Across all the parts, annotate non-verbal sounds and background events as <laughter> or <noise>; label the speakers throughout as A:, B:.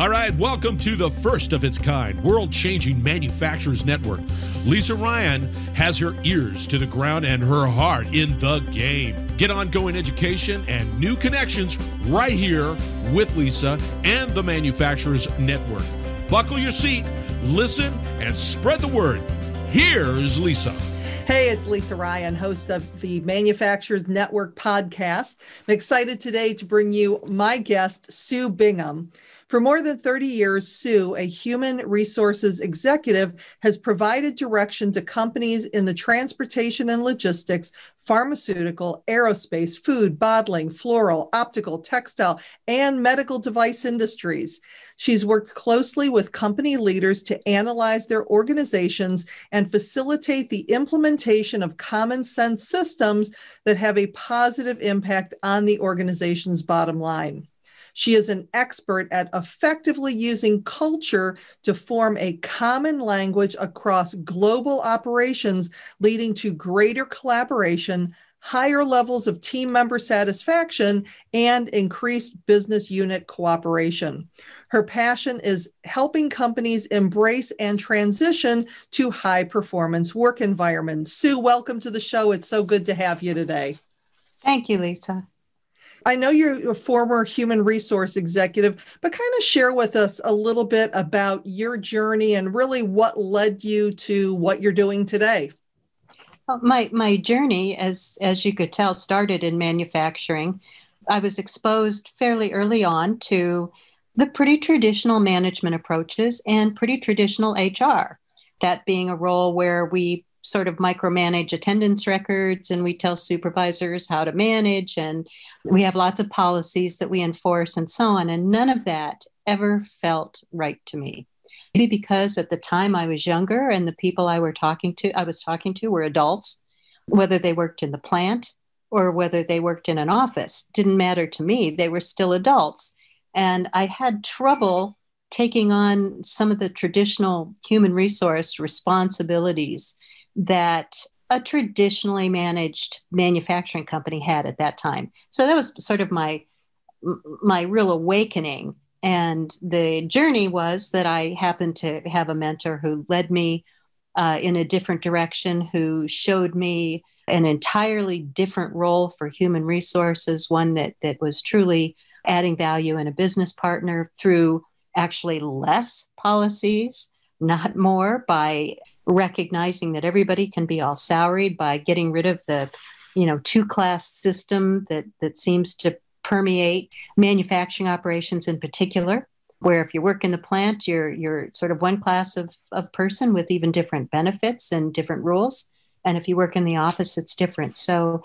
A: All right, welcome to the first of its kind world changing manufacturers network. Lisa Ryan has her ears to the ground and her heart in the game. Get ongoing education and new connections right here with Lisa and the Manufacturers Network. Buckle your seat, listen, and spread the word. Here's Lisa.
B: Hey, it's Lisa Ryan, host of the Manufacturers Network podcast. I'm excited today to bring you my guest, Sue Bingham. For more than 30 years, Sue, a human resources executive, has provided direction to companies in the transportation and logistics, pharmaceutical, aerospace, food, bottling, floral, optical, textile, and medical device industries. She's worked closely with company leaders to analyze their organizations and facilitate the implementation of common sense systems that have a positive impact on the organization's bottom line. She is an expert at effectively using culture to form a common language across global operations, leading to greater collaboration, higher levels of team member satisfaction, and increased business unit cooperation. Her passion is helping companies embrace and transition to high performance work environments. Sue, welcome to the show. It's so good to have you today.
C: Thank you, Lisa.
B: I know you're a former human resource executive, but kind of share with us a little bit about your journey and really what led you to what you're doing today.
C: Well, my my journey, as as you could tell, started in manufacturing. I was exposed fairly early on to the pretty traditional management approaches and pretty traditional HR. That being a role where we sort of micromanage attendance records and we tell supervisors how to manage and we have lots of policies that we enforce and so on. And none of that ever felt right to me. Maybe because at the time i was younger and the people i were talking to i was talking to were adults whether they worked in the plant or whether they worked in an office didn't matter to me. They were still adults. And i had trouble taking on some of the traditional human resource responsibilities that a traditionally managed manufacturing company had at that time. So that was sort of my my real awakening and the journey was that I happened to have a mentor who led me uh, in a different direction, who showed me an entirely different role for human resources, one that that was truly adding value in a business partner through actually less policies, not more, by recognizing that everybody can be all salaried by getting rid of the you know two class system that that seems to permeate manufacturing operations in particular where if you work in the plant you're you're sort of one class of, of person with even different benefits and different rules. And if you work in the office it's different. So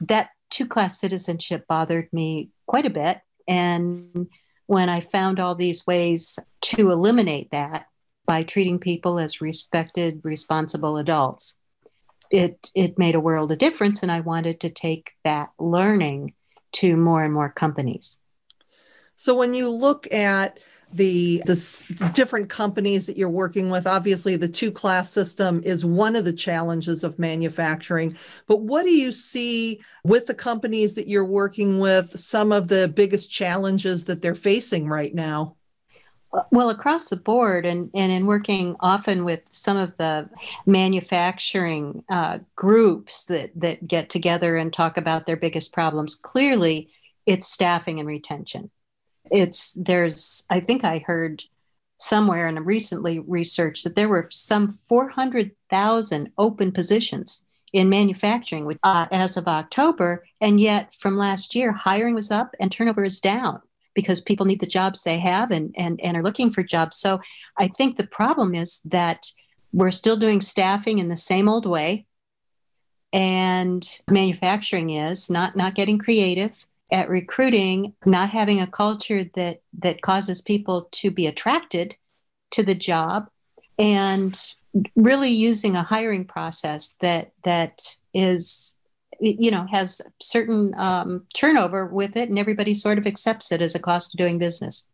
C: that two class citizenship bothered me quite a bit. And when i found all these ways to eliminate that by treating people as respected, responsible adults. It, it made a world of difference, and I wanted to take that learning to more and more companies.
B: So, when you look at the the different companies that you're working with obviously the two class system is one of the challenges of manufacturing but what do you see with the companies that you're working with some of the biggest challenges that they're facing right now
C: well, across the board, and, and in working often with some of the manufacturing uh, groups that, that get together and talk about their biggest problems, clearly it's staffing and retention. It's there's, I think I heard somewhere and recently researched that there were some 400,000 open positions in manufacturing uh, as of October. And yet from last year, hiring was up and turnover is down because people need the jobs they have and, and, and are looking for jobs. So I think the problem is that we're still doing staffing in the same old way. And manufacturing is not, not getting creative at recruiting, not having a culture that, that causes people to be attracted to the job, and really using a hiring process that that is you know has certain um, turnover with it and everybody sort of accepts it as a cost of doing business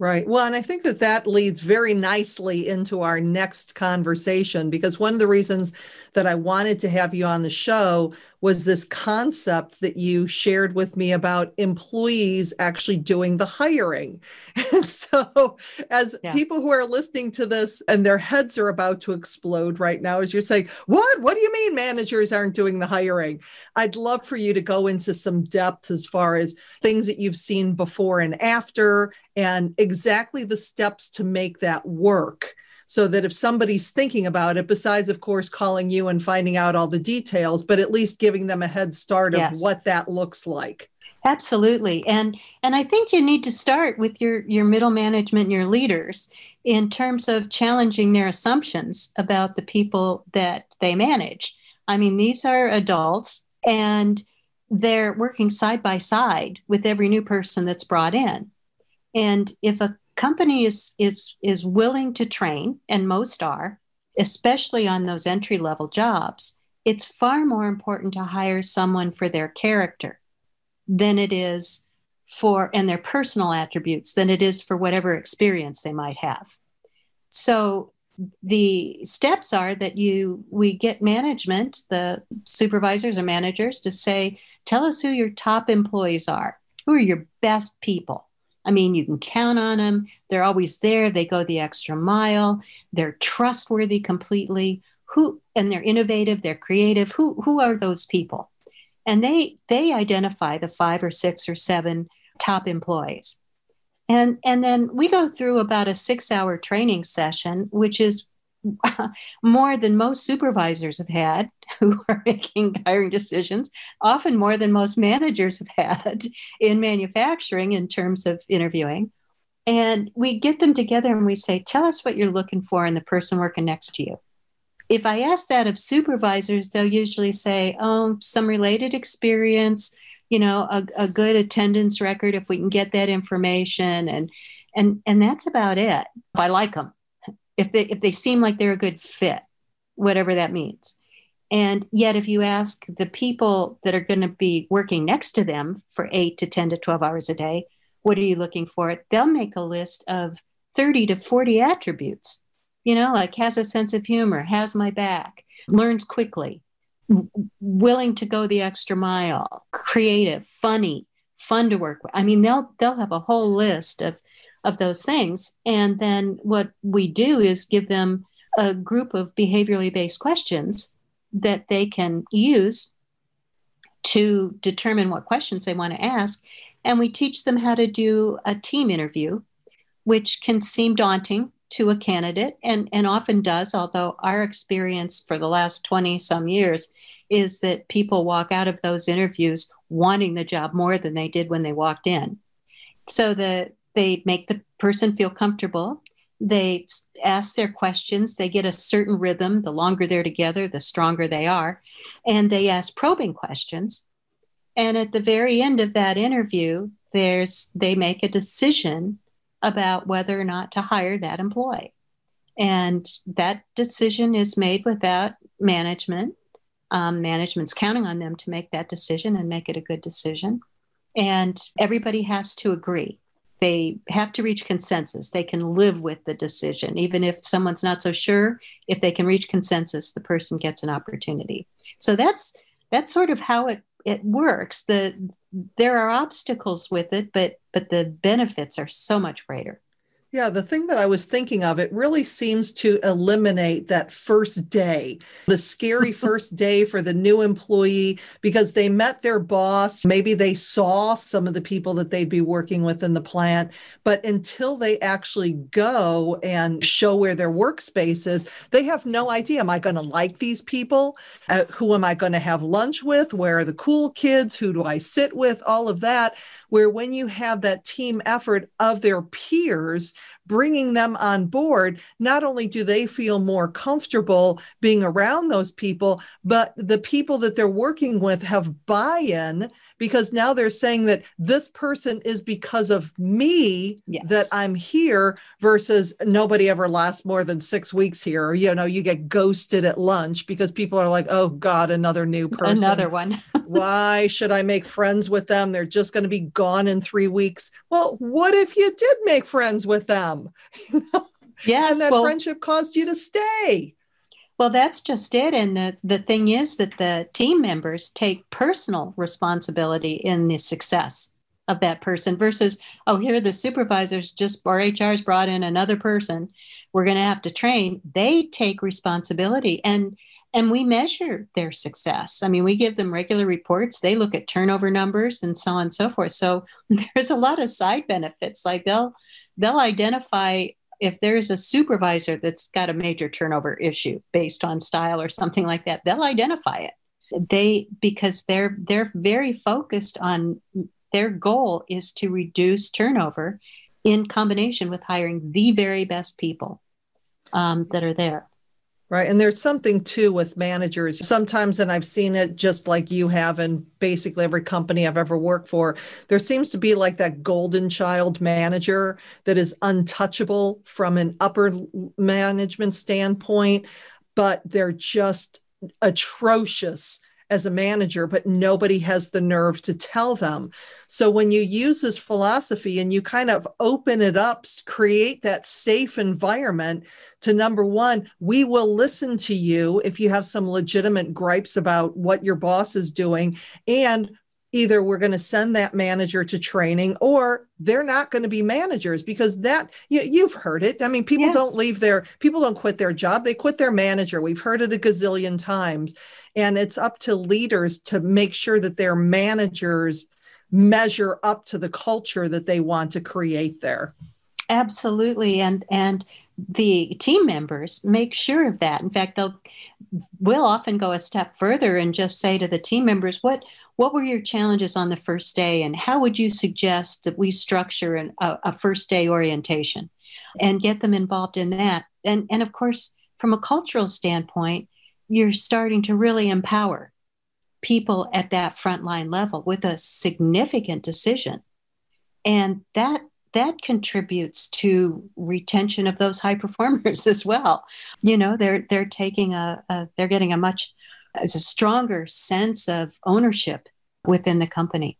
B: Right. Well, and I think that that leads very nicely into our next conversation because one of the reasons that I wanted to have you on the show was this concept that you shared with me about employees actually doing the hiring. <laughs> And so, as yeah. people who are listening to this and their heads are about to explode right now, as you're saying, What? What do you mean managers aren't doing the hiring? I'd love for you to go into some depth as far as things that you've seen before and after, and exactly the steps to make that work so that if somebody's thinking about it, besides, of course, calling you and finding out all the details, but at least giving them a head start yes. of what that looks like.
C: Absolutely. And and I think you need to start with your your middle management and your leaders in terms of challenging their assumptions about the people that they manage. I mean, these are adults and they're working side by side with every new person that's brought in. And if a company is is is willing to train and most are especially on those entry level jobs it's far more important to hire someone for their character than it is for and their personal attributes than it is for whatever experience they might have. So the steps are that you we get management the supervisors or managers to say tell us who your top employees are. Who are your best people I mean, you can count on them. They're always there. They go the extra mile. They're trustworthy completely. Who and they're innovative. They're creative. Who who are those people? And they they identify the five or six or seven top employees. And and then we go through about a six hour training session, which is more than most supervisors have had <laughs> who are making hiring decisions, often more than most managers have had <laughs> in manufacturing in terms of interviewing. And we get them together and we say, Tell us what you're looking for in the person working next to you. If I ask that of supervisors, they'll usually say, Oh, some related experience, you know, a, a good attendance record if we can get that information. And and and that's about it. If I like them if they if they seem like they're a good fit whatever that means. And yet if you ask the people that are going to be working next to them for 8 to 10 to 12 hours a day what are you looking for? They'll make a list of 30 to 40 attributes. You know like has a sense of humor has my back learns quickly willing to go the extra mile creative funny fun to work with. I mean they'll they'll have a whole list of of those things. And then what we do is give them a group of behaviorally based questions that they can use to determine what questions they want to ask. And we teach them how to do a team interview, which can seem daunting to a candidate and, and often does, although our experience for the last 20 some years is that people walk out of those interviews wanting the job more than they did when they walked in. So the they make the person feel comfortable. They ask their questions. They get a certain rhythm. The longer they're together, the stronger they are. And they ask probing questions. And at the very end of that interview, there's they make a decision about whether or not to hire that employee. And that decision is made without management. Um, management's counting on them to make that decision and make it a good decision. And everybody has to agree they have to reach consensus. They can live with the decision. Even if someone's not so sure, if they can reach consensus, the person gets an opportunity. So that's that's sort of how it it works. The there are obstacles with it, but but the benefits are so much greater.
B: Yeah, the thing that I was thinking of, it really seems to eliminate that first day, the scary <laughs> first day for the new employee because they met their boss. Maybe they saw some of the people that they'd be working with in the plant, but until they actually go and show where their workspace is, they have no idea. Am I going to like these people? Uh, who am I going to have lunch with? Where are the cool kids? Who do I sit with? All of that where when you have that team effort of their peers, bringing them on board, not only do they feel more comfortable being around those people, but the people that they're working with have buy in because now they're saying that this person is because of me yes. that I'm here versus nobody ever lasts more than six weeks here. Or, you know, you get ghosted at lunch because people are like, oh God, another new person.
C: Another one. <laughs>
B: Why should I make friends with them? They're just going to be gone in three weeks. Well, what if you did make friends with them? <laughs>
C: yes.
B: And that
C: well,
B: friendship caused you to stay.
C: Well, that's just it. And the, the thing is that the team members take personal responsibility in the success of that person versus, oh, here the supervisors just, or HR's brought in another person. We're going to have to train. They take responsibility. And and we measure their success. I mean, we give them regular reports. They look at turnover numbers and so on and so forth. So <laughs> there's a lot of side benefits. Like they'll they'll identify if there's a supervisor that's got a major turnover issue based on style or something like that, they'll identify it. They because they're they're very focused on their goal is to reduce turnover in combination with hiring the very best people um, that are there.
B: Right. And there's something too with managers. Sometimes, and I've seen it just like you have in basically every company I've ever worked for, there seems to be like that golden child manager that is untouchable from an upper management standpoint, but they're just atrocious as a manager, but nobody has the nerve to tell them. So when you use this philosophy and you kind of open it up, create that safe environment to number one, we will listen to you if you have some legitimate gripes about what your boss is doing. And either we're going to send that manager to training or they're not going to be managers because that you, have heard it. I mean people yes. don't leave their people don't quit their job. They quit their manager. We've heard it a gazillion times. And it's up to leaders to make sure that their managers measure up to the culture that they want to create there.
C: Absolutely. And and the team members make sure of that. In fact they'll will often go a step further and just say to the team members what what were your challenges on the first day and how would you suggest that we structure an, a, a first day orientation? And get them involved in that. And and of course from a cultural standpoint you're starting to really empower people at that frontline level with a significant decision. And that that contributes to retention of those high <laughs> performers as well. You know, they're they're taking a, a they're getting a much as a stronger sense of ownership within the company.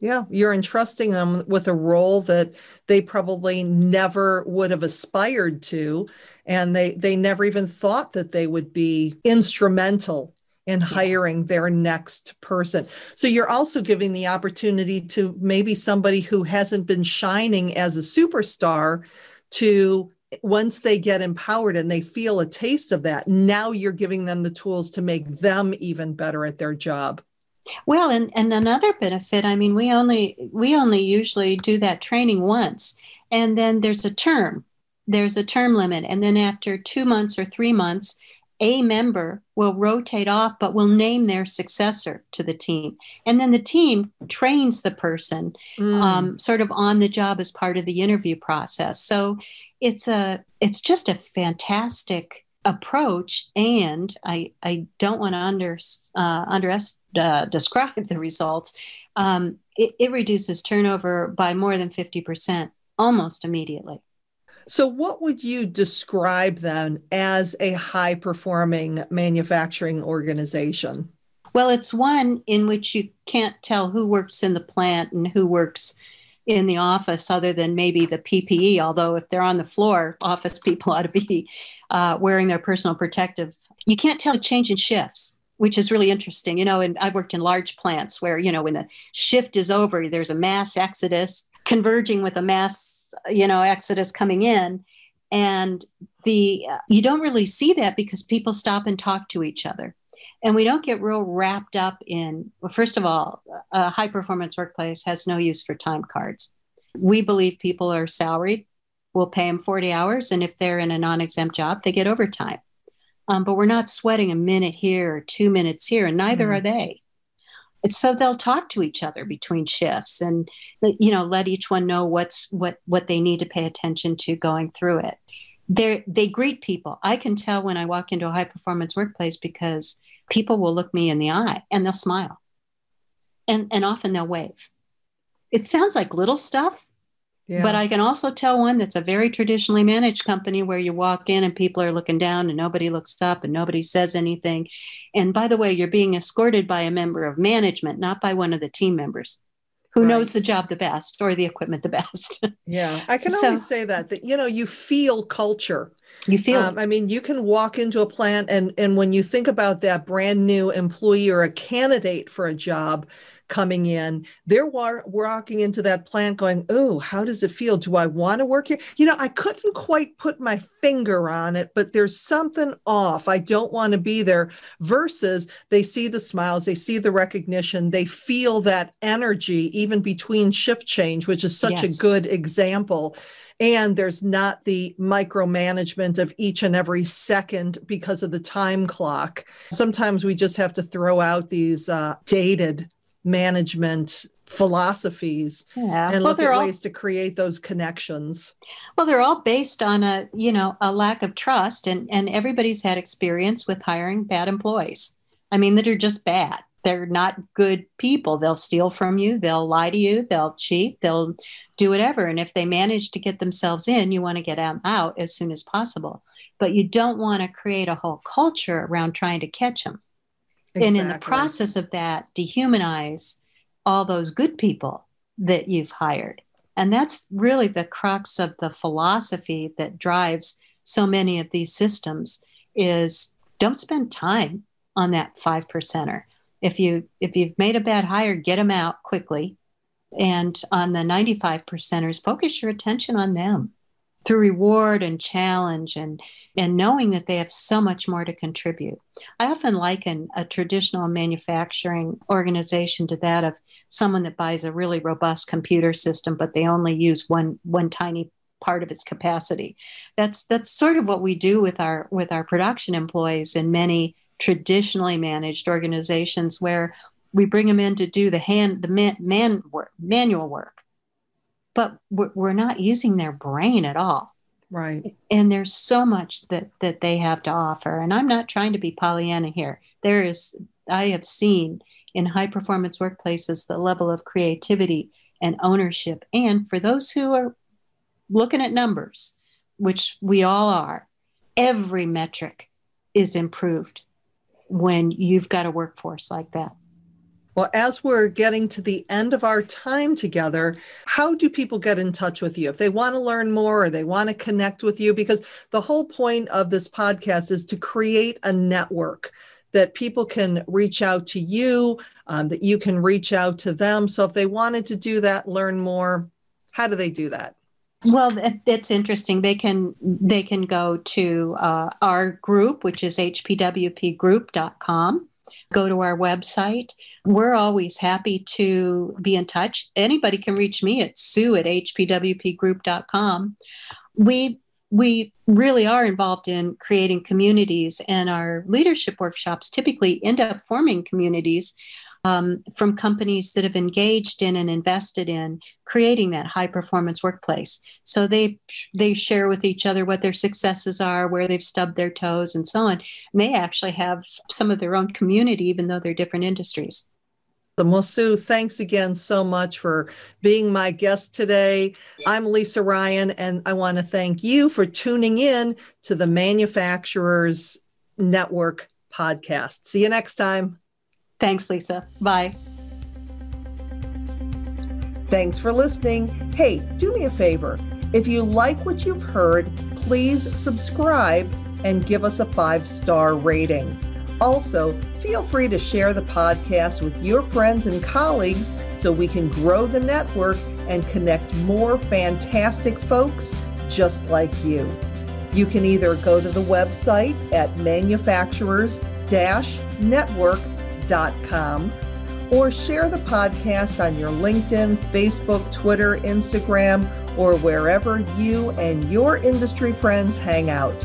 B: Yeah, you're entrusting them with a role that they probably never would have aspired to and they they never even thought that they would be instrumental in hiring their next person. So you're also giving the opportunity to maybe somebody who hasn't been shining as a superstar to once they get empowered and they feel a taste of that, now you're giving them the tools to make them even better at their job.
C: Well, and, and another benefit, I mean, we only we only usually do that training once. And then there's a term. There's a term limit. And then after two months or three months, a member will rotate off, but will name their successor to the team. And then the team trains the person mm. um, sort of on the job as part of the interview process. So it's a it's just a fantastic approach and i i don't want to under uh, under uh, describe the results um, it, it reduces turnover by more than 50% almost immediately
B: so, what would you describe then as a high performing manufacturing organization?
C: Well, it's one in which you can't tell who works in the plant and who works in the office other than maybe the PPE. Although, if they're on the floor, office people <laughs> ought to be uh, wearing their personal protective. You can't tell a change in shifts, which is really interesting. You know, and I've worked in large plants where, you know, when the shift is over, there's a mass exodus converging with a mass, you know, exodus coming in. And the you don't really see that because people stop and talk to each other and we don't get real wrapped up in well first of all a high performance workplace has no use for time cards we believe people are salaried we'll pay them 40 hours and if they're in a non-exempt job they get overtime um, but we're not sweating a minute here or two minutes here and neither mm. are they so they'll talk to each other between shifts and you know let each one know what's what what they need to pay attention to going through it. They they greet people. I can tell when i walk into a high performance workplace because people will look me in the eye and they'll smile. And and often they'll wave. It sounds like little stuff Yeah. But I can also tell one that's a very traditionally managed company where you walk in and people are looking down and nobody looks up and nobody says anything. And by the way, you're being escorted by a member of management, not by one of the team members who right. knows the job the best or the equipment the <laughs> best.
B: yeah, I can so, always say that that you know you feel culture.
C: You feel. Um,
B: I mean, you can walk into a plant and and when you think about that brand new employee or a candidate for a job, coming in. They're wa- walking into that plant going, Oh, how does it feel? Do I want to work here? You know, I couldn't quite put my finger on it, but there's something off. I don't want to be there. Versus they see the smiles, they see the recognition, they feel that energy even between shift change, which is such yes. a good example and there's not the micromanagement of each and every second because of the time clock. Sometimes we just have to throw out these uh, dated management philosophies yeah. and well, look at all, ways to create those connections.
C: Well they're all based on a you know a lack of trust and and everybody's had experience with hiring bad employees. I mean that are just bad. They're not good people. They'll steal from you. They'll lie to you. They'll cheat. They'll do whatever. And if they manage to get themselves in you want to get them out as soon as possible. But you don't want to create a whole culture around trying to catch them Exactly. And in the process of that, dehumanize all those good people that you've hired. And that's really the crux of the philosophy that drives so many of these systems is don't spend time on that five percenter. If you if you've made a bad hire, get them out quickly. And on the 95 percenters, focus your attention on them through reward and challenge and and knowing that they have so much more to contribute. I often liken a traditional manufacturing organization to that of someone that buys a really robust computer system, but they only use one one tiny part of its capacity. That's that's sort of what we do with our with our production employees in many traditionally managed organizations where we bring them in to do the hand the man, man work, manual work but we're not using their brain at all.
B: Right.
C: And there's so much that that they have to offer. And i'm not trying to be pollyanna here. There is i have seen in high performance workplaces the level of creativity and ownership. And for those who are looking at numbers which we all are every metric is improved when you've got a workforce like that
B: well, as we're getting to the end of our time together, how do people get in touch with you if they want to learn more or they want to connect with you? Because the whole point of this podcast is to create a network that people can reach out to you, um, that you can reach out to them. So if they wanted to do that, learn more, how do they do that?
C: Well, it's interesting. They can they can go to uh, our group, which is hpwpgroup.com go to our website. We're always happy to be in touch. Anybody can reach me at sue at hpwpgroup.com. We we really are involved in creating communities, and our leadership workshops typically end up forming communities um, from companies that have engaged in and invested in creating that high performance workplace. So they they share with each other what their successes are, where they've stubbed their toes, and so on. And they actually have some of their own community, even though they're different industries.
B: Well, Sue, thanks again so much for being my guest today. I'm Lisa Ryan, and I want to thank you for tuning in to the Manufacturers Network podcast. See you next time.
C: Thanks, Lisa. Bye.
B: Thanks for listening. Hey, do me a favor. If you like what you've heard, please subscribe and give us a five star rating. Also, feel free to share the podcast with your friends and colleagues so we can grow the network and connect more fantastic folks just like you. You can either go to the website at manufacturers network.com or share the podcast on your LinkedIn, Facebook, Twitter, Instagram, or wherever you and your industry friends hang out.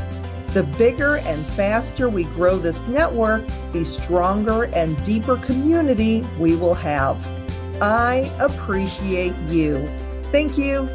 B: The bigger and faster we grow this network, the stronger and deeper community we will have. I appreciate you. Thank you.